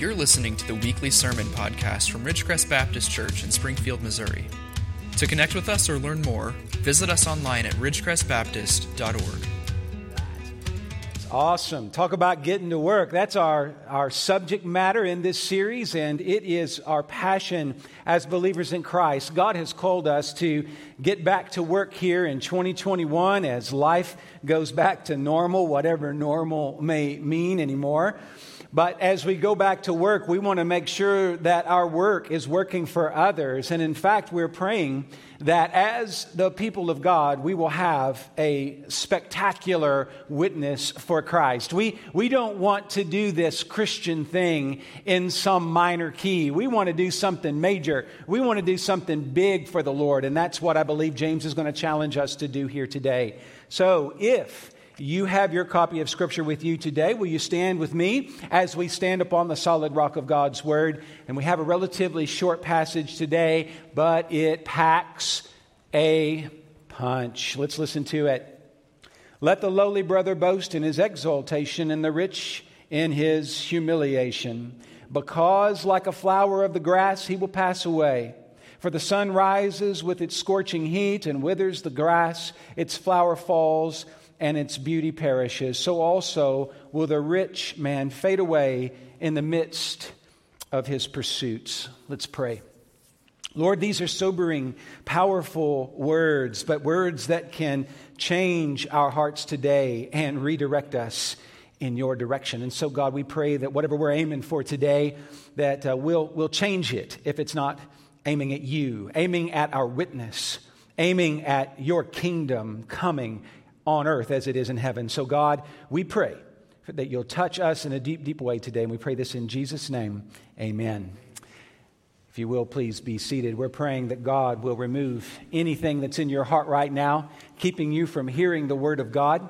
You're listening to the weekly sermon podcast from Ridgecrest Baptist Church in Springfield, Missouri. To connect with us or learn more, visit us online at ridgecrestbaptist.org. Awesome. Talk about getting to work. That's our, our subject matter in this series, and it is our passion as believers in Christ. God has called us to get back to work here in 2021 as life goes back to normal, whatever normal may mean anymore. But as we go back to work, we want to make sure that our work is working for others. And in fact, we're praying that as the people of God, we will have a spectacular witness for Christ. We, we don't want to do this Christian thing in some minor key. We want to do something major. We want to do something big for the Lord. And that's what I believe James is going to challenge us to do here today. So if you have your copy of Scripture with you today. Will you stand with me as we stand upon the solid rock of God's Word? And we have a relatively short passage today, but it packs a punch. Let's listen to it. Let the lowly brother boast in his exaltation, and the rich in his humiliation. Because, like a flower of the grass, he will pass away. For the sun rises with its scorching heat and withers the grass, its flower falls and its beauty perishes, so also will the rich man fade away in the midst of his pursuits. Let's pray. Lord, these are sobering, powerful words, but words that can change our hearts today and redirect us in your direction. And so, God, we pray that whatever we're aiming for today, that uh, we'll, we'll change it if it's not aiming at you, aiming at our witness, aiming at your kingdom coming on earth as it is in heaven. So, God, we pray that you'll touch us in a deep, deep way today. And we pray this in Jesus' name. Amen. If you will, please be seated. We're praying that God will remove anything that's in your heart right now, keeping you from hearing the word of God.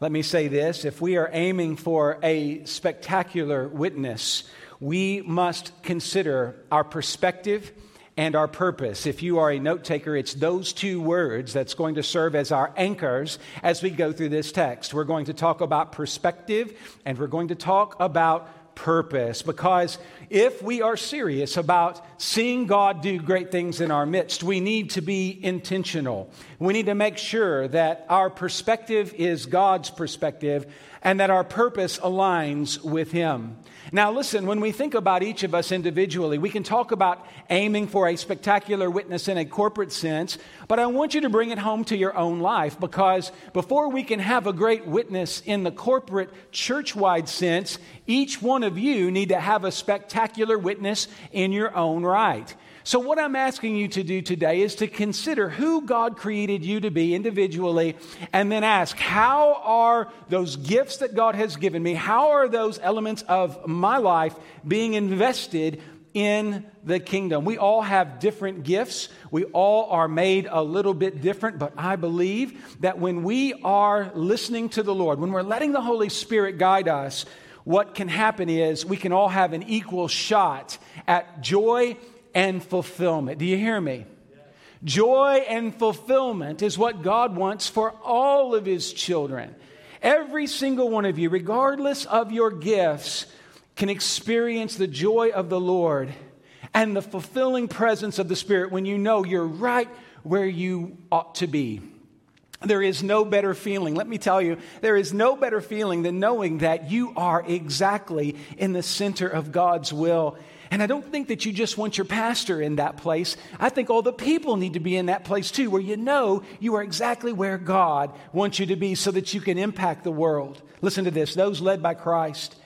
Let me say this if we are aiming for a spectacular witness, we must consider our perspective and our purpose. If you are a note taker, it's those two words that's going to serve as our anchors as we go through this text. We're going to talk about perspective and we're going to talk about purpose because if we are serious about seeing God do great things in our midst, we need to be intentional. We need to make sure that our perspective is God's perspective and that our purpose aligns with Him. Now, listen, when we think about each of us individually, we can talk about aiming for a spectacular witness in a corporate sense, but I want you to bring it home to your own life because before we can have a great witness in the corporate church wide sense, each one of you need to have a spectacular witness in your own right. So, what I'm asking you to do today is to consider who God created you to be individually, and then ask, how are those gifts that God has given me, how are those elements of my life being invested in the kingdom. We all have different gifts. We all are made a little bit different, but I believe that when we are listening to the Lord, when we're letting the Holy Spirit guide us, what can happen is we can all have an equal shot at joy and fulfillment. Do you hear me? Joy and fulfillment is what God wants for all of His children. Every single one of you, regardless of your gifts, can experience the joy of the Lord and the fulfilling presence of the Spirit when you know you're right where you ought to be. There is no better feeling. Let me tell you, there is no better feeling than knowing that you are exactly in the center of God's will and I don't think that you just want your pastor in that place. I think all the people need to be in that place too, where you know you are exactly where God wants you to be so that you can impact the world. Listen to this those led by Christ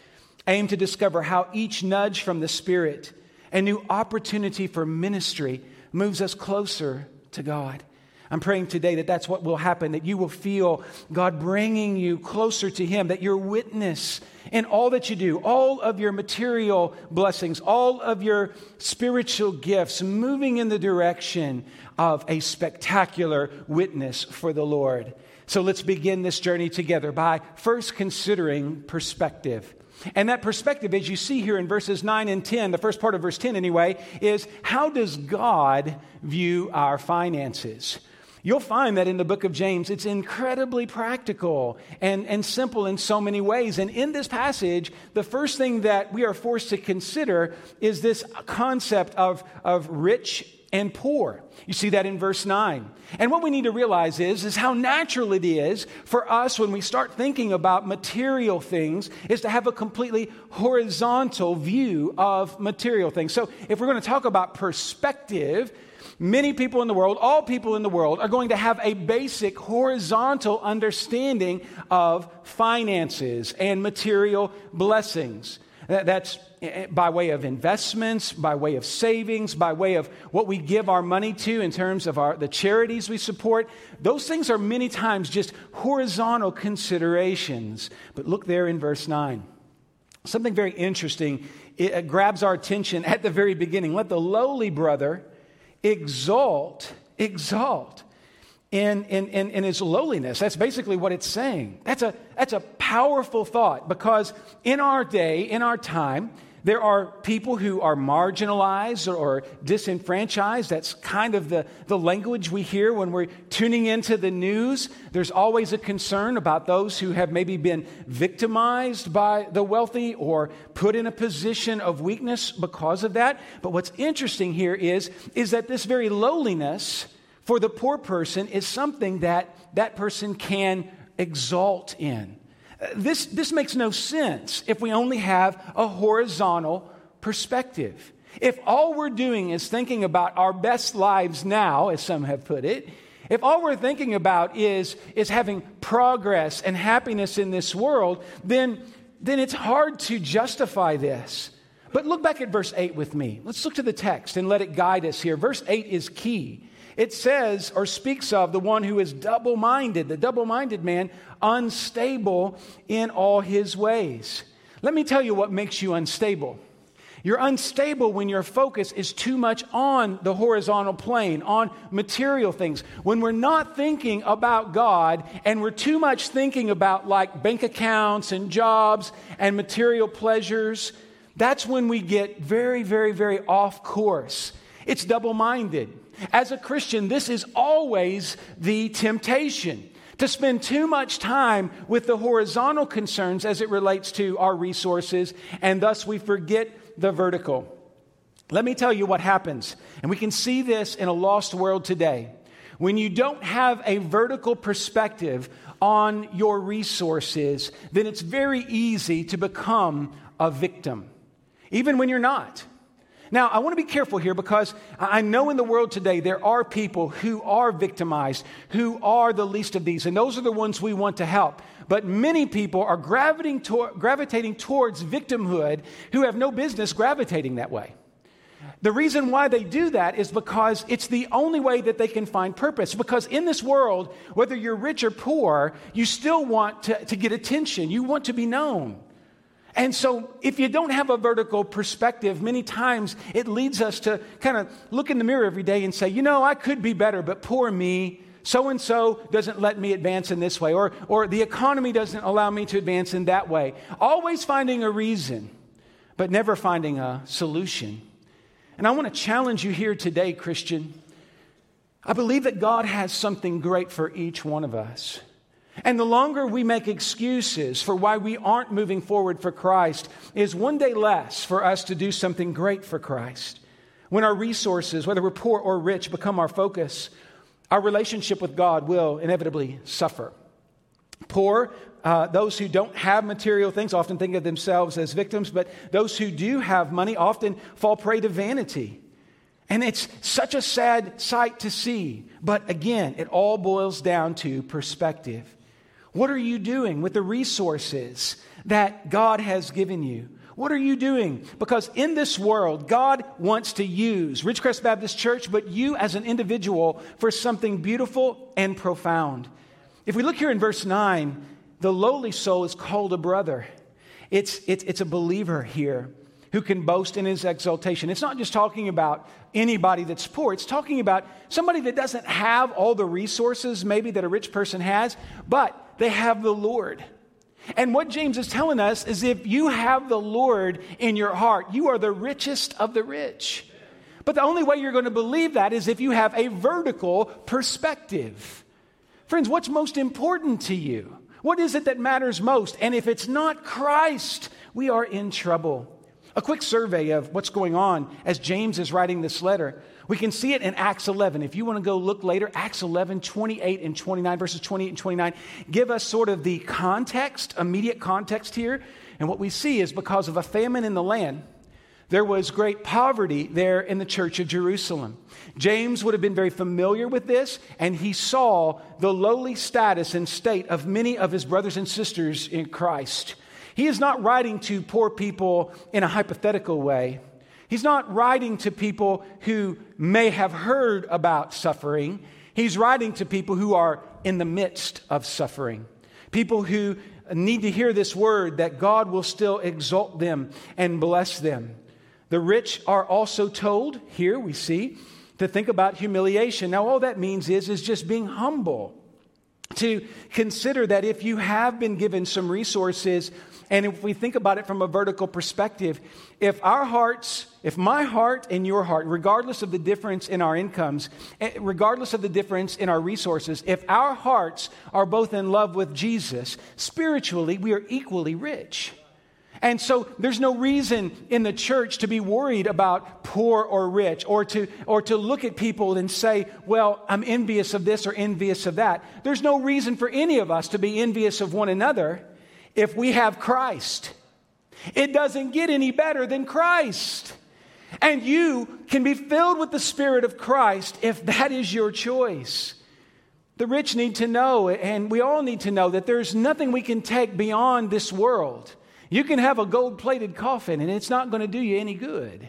aim to discover how each nudge from the Spirit and new opportunity for ministry moves us closer to God. I'm praying today that that's what will happen, that you will feel God bringing you closer to Him, that your witness in all that you do, all of your material blessings, all of your spiritual gifts, moving in the direction of a spectacular witness for the Lord. So let's begin this journey together by first considering perspective. And that perspective, as you see here in verses 9 and 10, the first part of verse 10 anyway, is how does God view our finances? You'll find that in the book of James, it's incredibly practical and, and simple in so many ways. And in this passage, the first thing that we are forced to consider is this concept of, of rich and poor. You see that in verse 9. And what we need to realize is, is how natural it is for us when we start thinking about material things is to have a completely horizontal view of material things. So if we're going to talk about perspective, many people in the world, all people in the world, are going to have a basic horizontal understanding of finances and material blessings. That's eh, by way of investments, by way of savings, by way of what we give our money to in terms of our, the charities we support. Those things are many times just horizontal considerations. But look there in verse 9. Something very interesting it grabs our attention at the very beginning. Let the lowly brother exalt, exalt in, in, in, in, his lowliness. That's basically what it's saying. That's a, that's a powerful thought because in our day, in our time, there are people who are marginalized or, disenfranchised. That's kind of the, the language we hear when we're tuning into the news. There's always a concern about those who have maybe been victimized by the wealthy or put in a position of weakness because of that. But what's interesting here is, is that this very lowliness for the poor person is something that that person can exalt in. This, this makes no sense if we only have a horizontal perspective. If all we're doing is thinking about our best lives now, as some have put it, if all we're thinking about is, is having progress and happiness in this world, then, then it's hard to justify this. But look back at verse 8 with me. Let's look to the text and let it guide us here. Verse 8 is key. It says or speaks of the one who is double minded, the double minded man, unstable in all his ways. Let me tell you what makes you unstable. You're unstable when your focus is too much on the horizontal plane, on material things. When we're not thinking about God and we're too much thinking about like bank accounts and jobs and material pleasures, that's when we get very, very, very off course. It's double minded. As a Christian, this is always the temptation to spend too much time with the horizontal concerns as it relates to our resources, and thus we forget the vertical. Let me tell you what happens, and we can see this in a lost world today. When you don't have a vertical perspective on your resources, then it's very easy to become a victim, even when you're not. Now, I want to be careful here because I know in the world today there are people who are victimized, who are the least of these, and those are the ones we want to help. But many people are gravitating, to- gravitating towards victimhood who have no business gravitating that way. The reason why they do that is because it's the only way that they can find purpose. Because in this world, whether you're rich or poor, you still want to, to get attention, you want to be known. And so, if you don't have a vertical perspective, many times it leads us to kind of look in the mirror every day and say, you know, I could be better, but poor me. So and so doesn't let me advance in this way, or, or the economy doesn't allow me to advance in that way. Always finding a reason, but never finding a solution. And I want to challenge you here today, Christian. I believe that God has something great for each one of us. And the longer we make excuses for why we aren't moving forward for Christ is one day less for us to do something great for Christ. When our resources, whether we're poor or rich, become our focus, our relationship with God will inevitably suffer. Poor, uh, those who don't have material things often think of themselves as victims, but those who do have money often fall prey to vanity. And it's such a sad sight to see. But again, it all boils down to perspective. What are you doing with the resources that God has given you? What are you doing? Because in this world, God wants to use Ridgecrest Baptist Church, but you as an individual for something beautiful and profound. If we look here in verse 9, the lowly soul is called a brother. It's, it's, it's a believer here who can boast in his exaltation. It's not just talking about anybody that's poor, it's talking about somebody that doesn't have all the resources maybe that a rich person has, but they have the Lord. And what James is telling us is if you have the Lord in your heart, you are the richest of the rich. But the only way you're going to believe that is if you have a vertical perspective. Friends, what's most important to you? What is it that matters most? And if it's not Christ, we are in trouble. A quick survey of what's going on as James is writing this letter. We can see it in Acts 11. If you want to go look later, Acts 11, 28 and 29, verses 28 and 29, give us sort of the context, immediate context here. And what we see is because of a famine in the land, there was great poverty there in the church of Jerusalem. James would have been very familiar with this, and he saw the lowly status and state of many of his brothers and sisters in Christ. He is not writing to poor people in a hypothetical way. He's not writing to people who may have heard about suffering. He's writing to people who are in the midst of suffering. People who need to hear this word that God will still exalt them and bless them. The rich are also told, here we see, to think about humiliation. Now, all that means is, is just being humble. To consider that if you have been given some resources, and if we think about it from a vertical perspective, if our hearts, if my heart and your heart, regardless of the difference in our incomes, eh, regardless of the difference in our resources, if our hearts are both in love with Jesus, spiritually, we are equally rich. And so there's no reason in the church to be worried about poor or rich or to, or to look at people and say, well, I'm envious of this or envious of that. There's no reason for any of us to be envious of one another if we have Christ. It doesn't get any better than Christ. And you can be filled with the Spirit of Christ if that is your choice. The rich need to know, and we all need to know, that there's nothing we can take beyond this world. You can have a gold plated coffin, and it's not going to do you any good.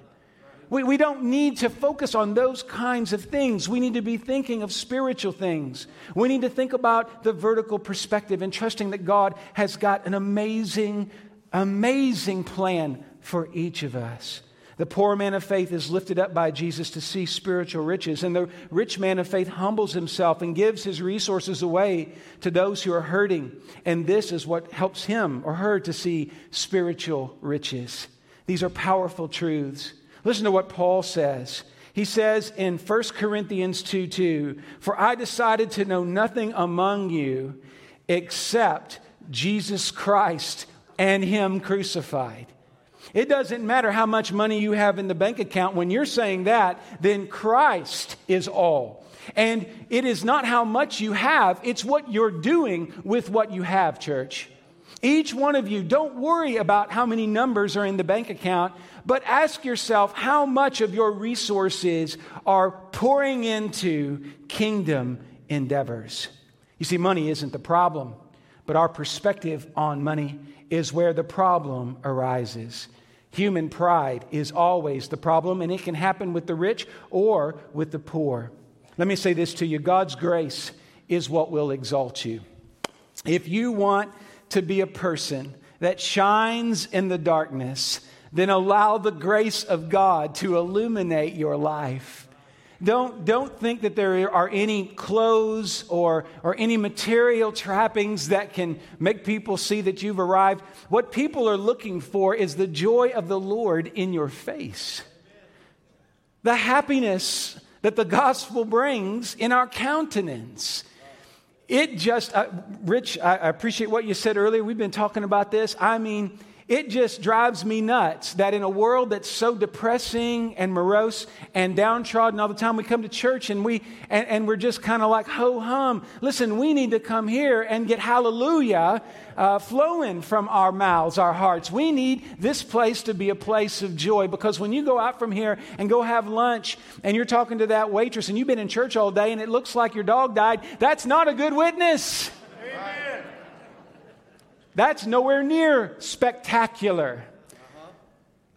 We, we don't need to focus on those kinds of things. We need to be thinking of spiritual things. We need to think about the vertical perspective and trusting that God has got an amazing, amazing plan for each of us. The poor man of faith is lifted up by Jesus to see spiritual riches, and the rich man of faith humbles himself and gives his resources away to those who are hurting. And this is what helps him or her to see spiritual riches. These are powerful truths. Listen to what Paul says. He says in 1 Corinthians 2 2, For I decided to know nothing among you except Jesus Christ and Him crucified. It doesn't matter how much money you have in the bank account. When you're saying that, then Christ is all. And it is not how much you have, it's what you're doing with what you have, church. Each one of you, don't worry about how many numbers are in the bank account, but ask yourself how much of your resources are pouring into kingdom endeavors. You see, money isn't the problem, but our perspective on money is where the problem arises. Human pride is always the problem, and it can happen with the rich or with the poor. Let me say this to you God's grace is what will exalt you. If you want to be a person that shines in the darkness, then allow the grace of God to illuminate your life. Don't, don't think that there are any clothes or, or any material trappings that can make people see that you've arrived. What people are looking for is the joy of the Lord in your face, the happiness that the gospel brings in our countenance. It just, uh, Rich, I, I appreciate what you said earlier. We've been talking about this. I mean, it just drives me nuts that in a world that's so depressing and morose and downtrodden all the time, we come to church and, we, and, and we're just kind of like ho hum. Listen, we need to come here and get hallelujah uh, flowing from our mouths, our hearts. We need this place to be a place of joy because when you go out from here and go have lunch and you're talking to that waitress and you've been in church all day and it looks like your dog died, that's not a good witness. That's nowhere near spectacular. Uh-huh.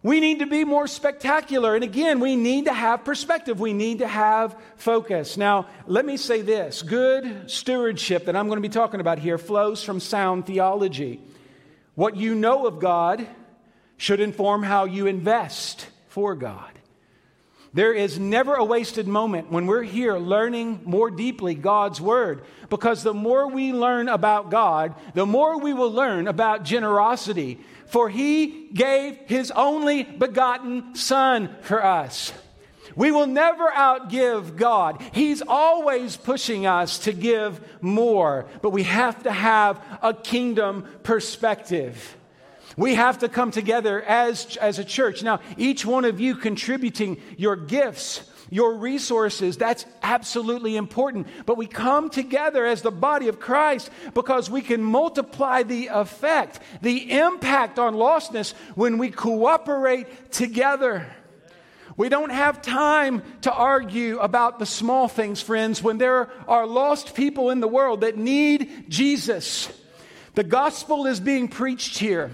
We need to be more spectacular. And again, we need to have perspective. We need to have focus. Now, let me say this good stewardship that I'm going to be talking about here flows from sound theology. What you know of God should inform how you invest for God. There is never a wasted moment when we're here learning more deeply God's Word, because the more we learn about God, the more we will learn about generosity. For He gave His only begotten Son for us. We will never outgive God. He's always pushing us to give more, but we have to have a kingdom perspective. We have to come together as, as a church. Now, each one of you contributing your gifts, your resources, that's absolutely important. But we come together as the body of Christ because we can multiply the effect, the impact on lostness when we cooperate together. We don't have time to argue about the small things, friends, when there are lost people in the world that need Jesus. The gospel is being preached here.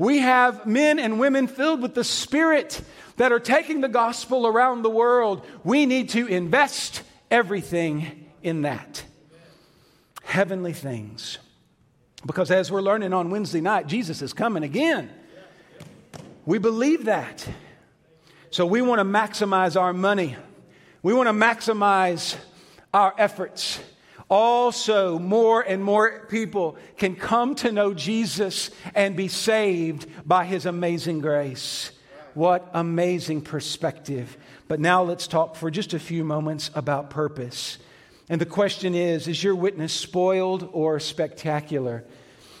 We have men and women filled with the Spirit that are taking the gospel around the world. We need to invest everything in that. Heavenly things. Because as we're learning on Wednesday night, Jesus is coming again. We believe that. So we want to maximize our money. We want to maximize our efforts. Also, more and more people can come to know Jesus and be saved by his amazing grace. What amazing perspective. But now let's talk for just a few moments about purpose. And the question is Is your witness spoiled or spectacular?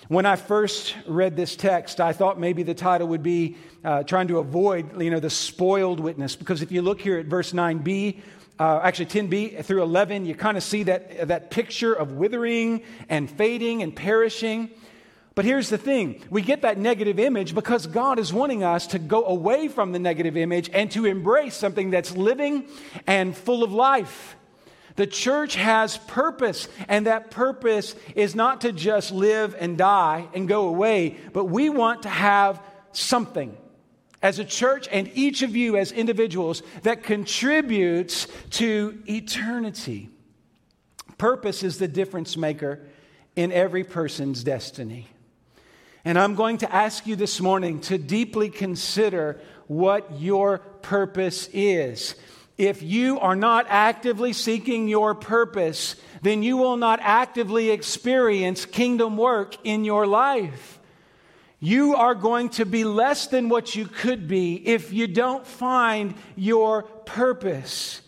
When I first read this text, I thought maybe the title would be uh, trying to avoid, you know, the spoiled witness. Because if you look here at verse 9b, uh, actually 10b through 11, you kind of see that, that picture of withering and fading and perishing. But here's the thing we get that negative image because God is wanting us to go away from the negative image and to embrace something that's living and full of life. The church has purpose, and that purpose is not to just live and die and go away, but we want to have something as a church and each of you as individuals that contributes to eternity. Purpose is the difference maker in every person's destiny. And I'm going to ask you this morning to deeply consider what your purpose is. If you are not actively seeking your purpose, then you will not actively experience kingdom work in your life. You are going to be less than what you could be if you don't find your purpose.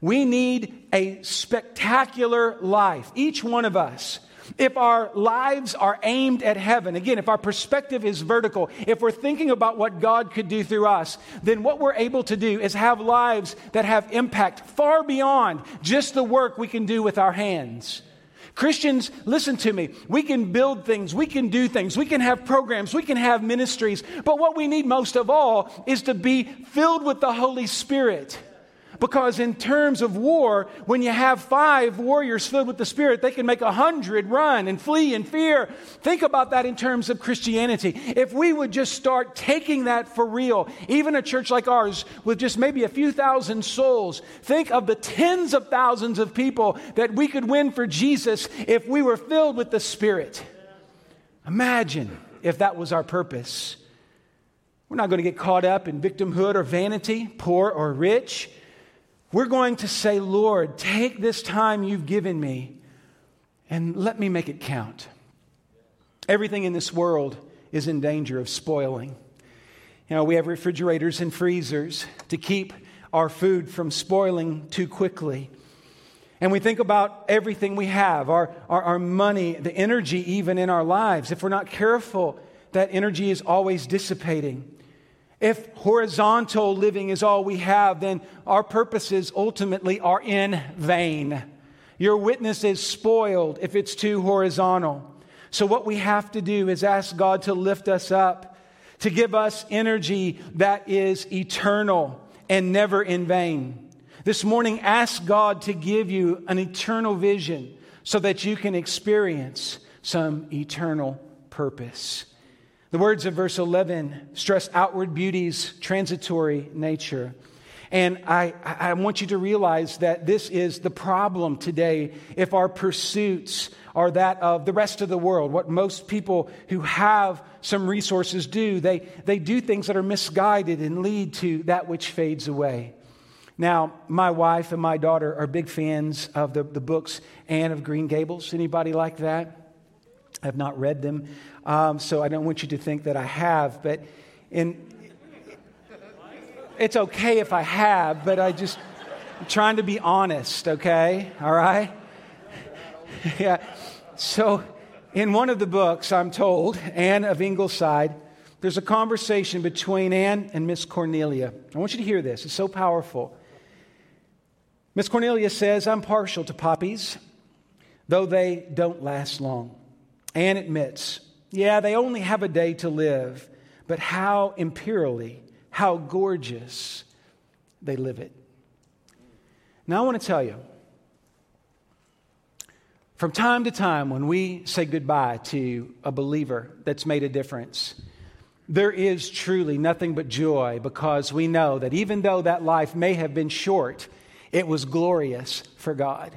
We need a spectacular life, each one of us. If our lives are aimed at heaven, again, if our perspective is vertical, if we're thinking about what God could do through us, then what we're able to do is have lives that have impact far beyond just the work we can do with our hands. Christians, listen to me. We can build things, we can do things, we can have programs, we can have ministries, but what we need most of all is to be filled with the Holy Spirit. Because in terms of war, when you have five warriors filled with the Spirit, they can make a hundred run and flee in fear. Think about that in terms of Christianity. If we would just start taking that for real, even a church like ours with just maybe a few thousand souls, think of the tens of thousands of people that we could win for Jesus if we were filled with the Spirit. Imagine if that was our purpose. We're not going to get caught up in victimhood or vanity, poor or rich. We're going to say, Lord, take this time you've given me and let me make it count. Everything in this world is in danger of spoiling. You know, we have refrigerators and freezers to keep our food from spoiling too quickly. And we think about everything we have our, our, our, money, the energy, even in our lives. If we're not careful, that energy is always dissipating. If horizontal living is all we have, then our purposes ultimately are in vain. Your witness is spoiled if it's too horizontal. So, what we have to do is ask God to lift us up, to give us energy that is eternal and never in vain. This morning, ask God to give you an eternal vision so that you can experience some eternal purpose. The words of verse 11 stress outward beauty's transitory nature. And I, I want you to realize that this is the problem today if our pursuits are that of the rest of the world. What most people who have some resources do, they, they do things that are misguided and lead to that which fades away. Now, my wife and my daughter are big fans of the, the books Anne of Green Gables. Anybody like that? I have not read them, um, so I don't want you to think that I have. But in it's okay if I have, but I just, I'm trying to be honest, okay? All right? yeah. So, in one of the books, I'm told, Anne of Ingleside, there's a conversation between Anne and Miss Cornelia. I want you to hear this, it's so powerful. Miss Cornelia says, I'm partial to poppies, though they don't last long. Anne admits, yeah, they only have a day to live, but how imperially, how gorgeous they live it. Now, I want to tell you, from time to time, when we say goodbye to a believer that's made a difference, there is truly nothing but joy because we know that even though that life may have been short, it was glorious for God.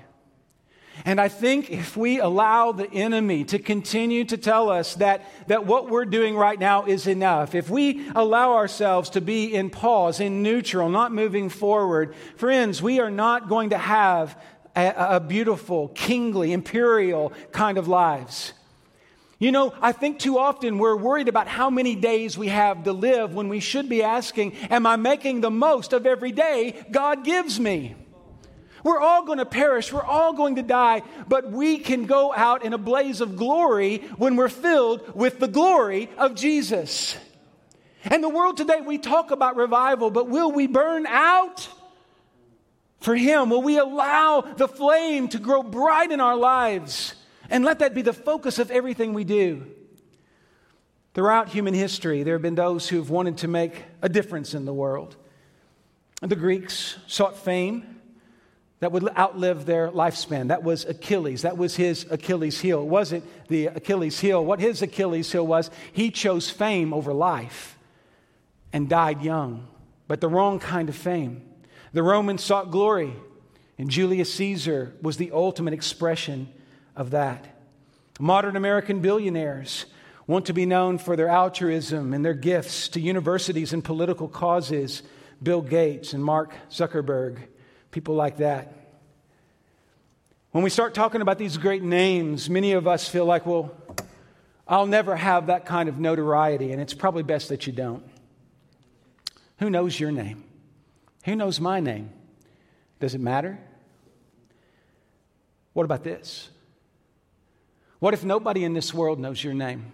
And I think if we allow the enemy to continue to tell us that, that what we're doing right now is enough, if we allow ourselves to be in pause, in neutral, not moving forward, friends, we are not going to have a, a beautiful, kingly, imperial kind of lives. You know, I think too often we're worried about how many days we have to live when we should be asking, Am I making the most of every day God gives me? We're all going to perish. We're all going to die, but we can go out in a blaze of glory when we're filled with the glory of Jesus. And the world today, we talk about revival, but will we burn out for Him? Will we allow the flame to grow bright in our lives and let that be the focus of everything we do? Throughout human history, there have been those who've wanted to make a difference in the world. The Greeks sought fame that would outlive their lifespan. That was Achilles. That was his Achilles heel. It wasn't the Achilles heel. What his Achilles heel was, he chose fame over life and died young, but the wrong kind of fame. The Romans sought glory, and Julius Caesar was the ultimate expression of that. Modern American billionaires want to be known for their altruism and their gifts to universities and political causes. Bill Gates and Mark Zuckerberg people like that. When we start talking about these great names, many of us feel like, well, I'll never have that kind of notoriety, and it's probably best that you don't. Who knows your name? Who knows my name? Does it matter? What about this? What if nobody in this world knows your name,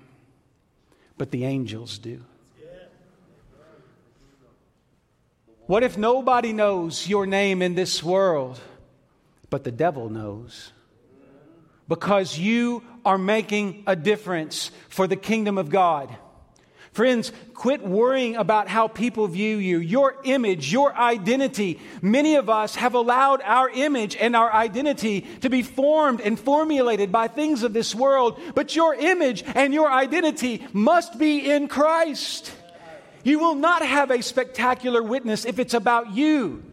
but the angels do? What if nobody knows your name in this world, but the devil knows? Because you are making a difference for the kingdom of God. Friends, quit worrying about how people view you, your image, your identity. Many of us have allowed our image and our identity to be formed and formulated by things of this world, but your image and your identity must be in Christ. You will not have a spectacular witness if it's about you.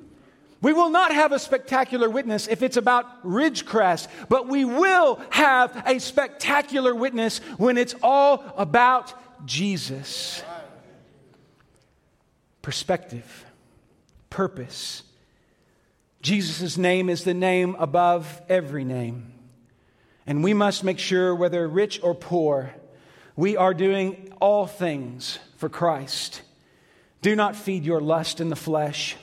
We will not have a spectacular witness if it's about Ridgecrest, but we will have a spectacular witness when it's all about Jesus. Perspective, purpose. Jesus' name is the name above every name. And we must make sure, whether rich or poor, we are doing all things for Christ. Do not feed your lust in the flesh.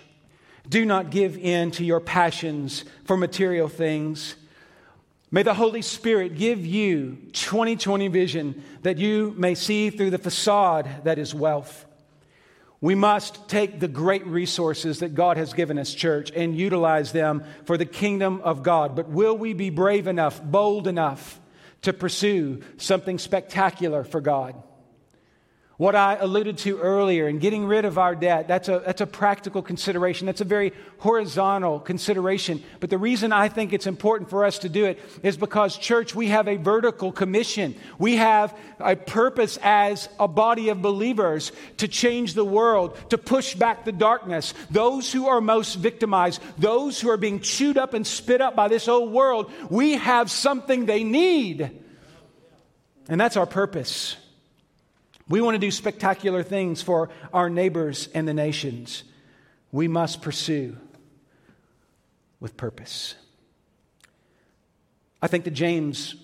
Do not give in to your passions for material things. May the Holy Spirit give you 2020 vision that you may see through the facade that is wealth. We must take the great resources that God has given us, church, and utilize them for the kingdom of God. But will we be brave enough, bold enough to pursue something spectacular for God? What I alluded to earlier in getting rid of our debt, that's a, that's a practical consideration. That's a very horizontal consideration. But the reason I think it's important for us to do it is because, church, we have a vertical commission. We have a purpose as a body of believers to change the world, to push back the darkness. Those who are most victimized, those who are being chewed up and spit up by this old world, we have something they need. And that's our purpose. We want to do spectacular things for our neighbors and the nations. We must pursue with purpose. I think that James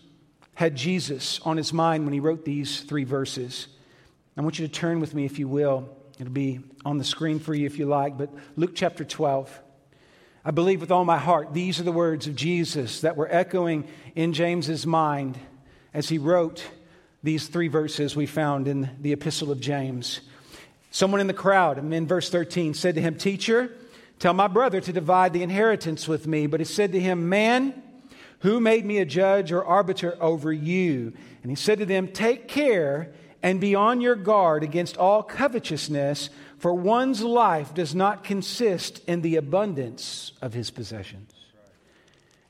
had Jesus on his mind when he wrote these three verses. I want you to turn with me, if you will, It'll be on the screen for you if you like, but Luke chapter 12. I believe with all my heart these are the words of Jesus that were echoing in James's mind as he wrote these three verses we found in the epistle of James. Someone in the crowd, in verse 13, said to him, Teacher, tell my brother to divide the inheritance with me. But he said to him, Man, who made me a judge or arbiter over you? And he said to them, Take care and be on your guard against all covetousness, for one's life does not consist in the abundance of his possessions.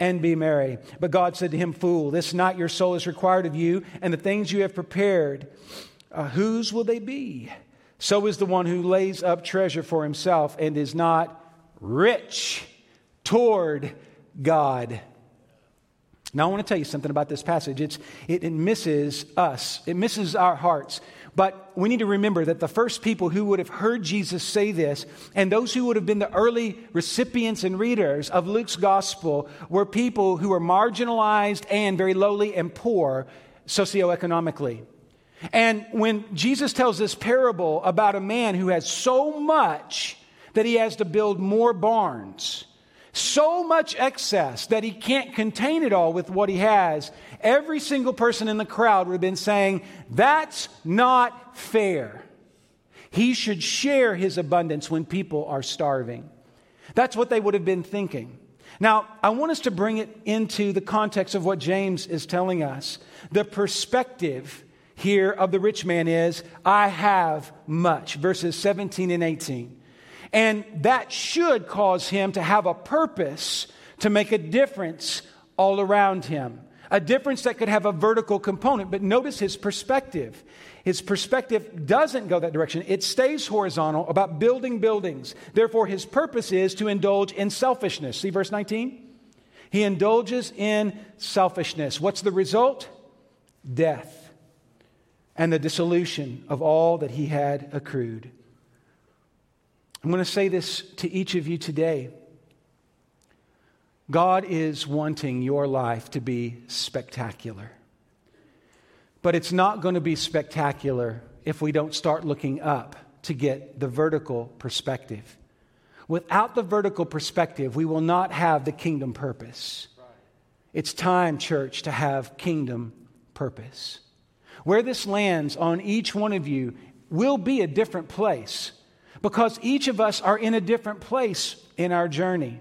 and be merry. But God said to him, Fool, this night your soul is required of you, and the things you have prepared, uh, whose will they be? So is the one who lays up treasure for himself and is not rich toward God. Now, I want to tell you something about this passage. It's, it, it misses us, it misses our hearts. But we need to remember that the first people who would have heard Jesus say this, and those who would have been the early recipients and readers of Luke's gospel, were people who were marginalized and very lowly and poor socioeconomically. And when Jesus tells this parable about a man who has so much that he has to build more barns, so much excess that he can't contain it all with what he has, every single person in the crowd would have been saying, That's not fair. He should share his abundance when people are starving. That's what they would have been thinking. Now, I want us to bring it into the context of what James is telling us. The perspective here of the rich man is, I have much, verses 17 and 18. And that should cause him to have a purpose to make a difference all around him. A difference that could have a vertical component. But notice his perspective. His perspective doesn't go that direction. It stays horizontal about building buildings. Therefore, his purpose is to indulge in selfishness. See verse 19? He indulges in selfishness. What's the result? Death and the dissolution of all that he had accrued. I'm going to say this to each of you today. God is wanting your life to be spectacular. But it's not going to be spectacular if we don't start looking up to get the vertical perspective. Without the vertical perspective, we will not have the kingdom purpose. It's time, church, to have kingdom purpose. Where this lands on each one of you will be a different place because each of us are in a different place in our journey.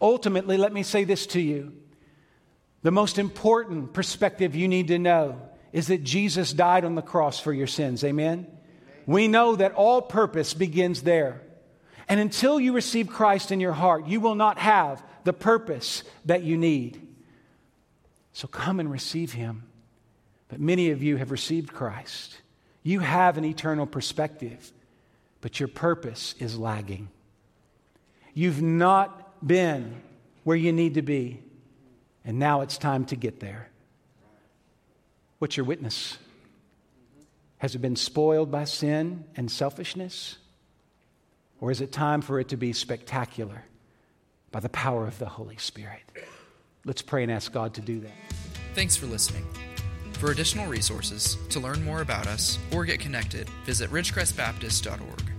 Ultimately, let me say this to you the most important perspective you need to know is that Jesus died on the cross for your sins. Amen? We know that all purpose begins there. And until you receive Christ in your heart, you will not have the purpose that you need. So come and receive Him. But many of you have received Christ. You have an eternal perspective but your purpose is lagging. You've not been where you need to be, and now it's time to get there. What's your witness? Has it been spoiled by sin and selfishness? Or is it time for it to be spectacular by the power of the Holy Spirit? Let's pray and ask God to do that. Thanks for listening. For additional resources, to learn more about us, or get connected, visit ridgecrestbaptist.org.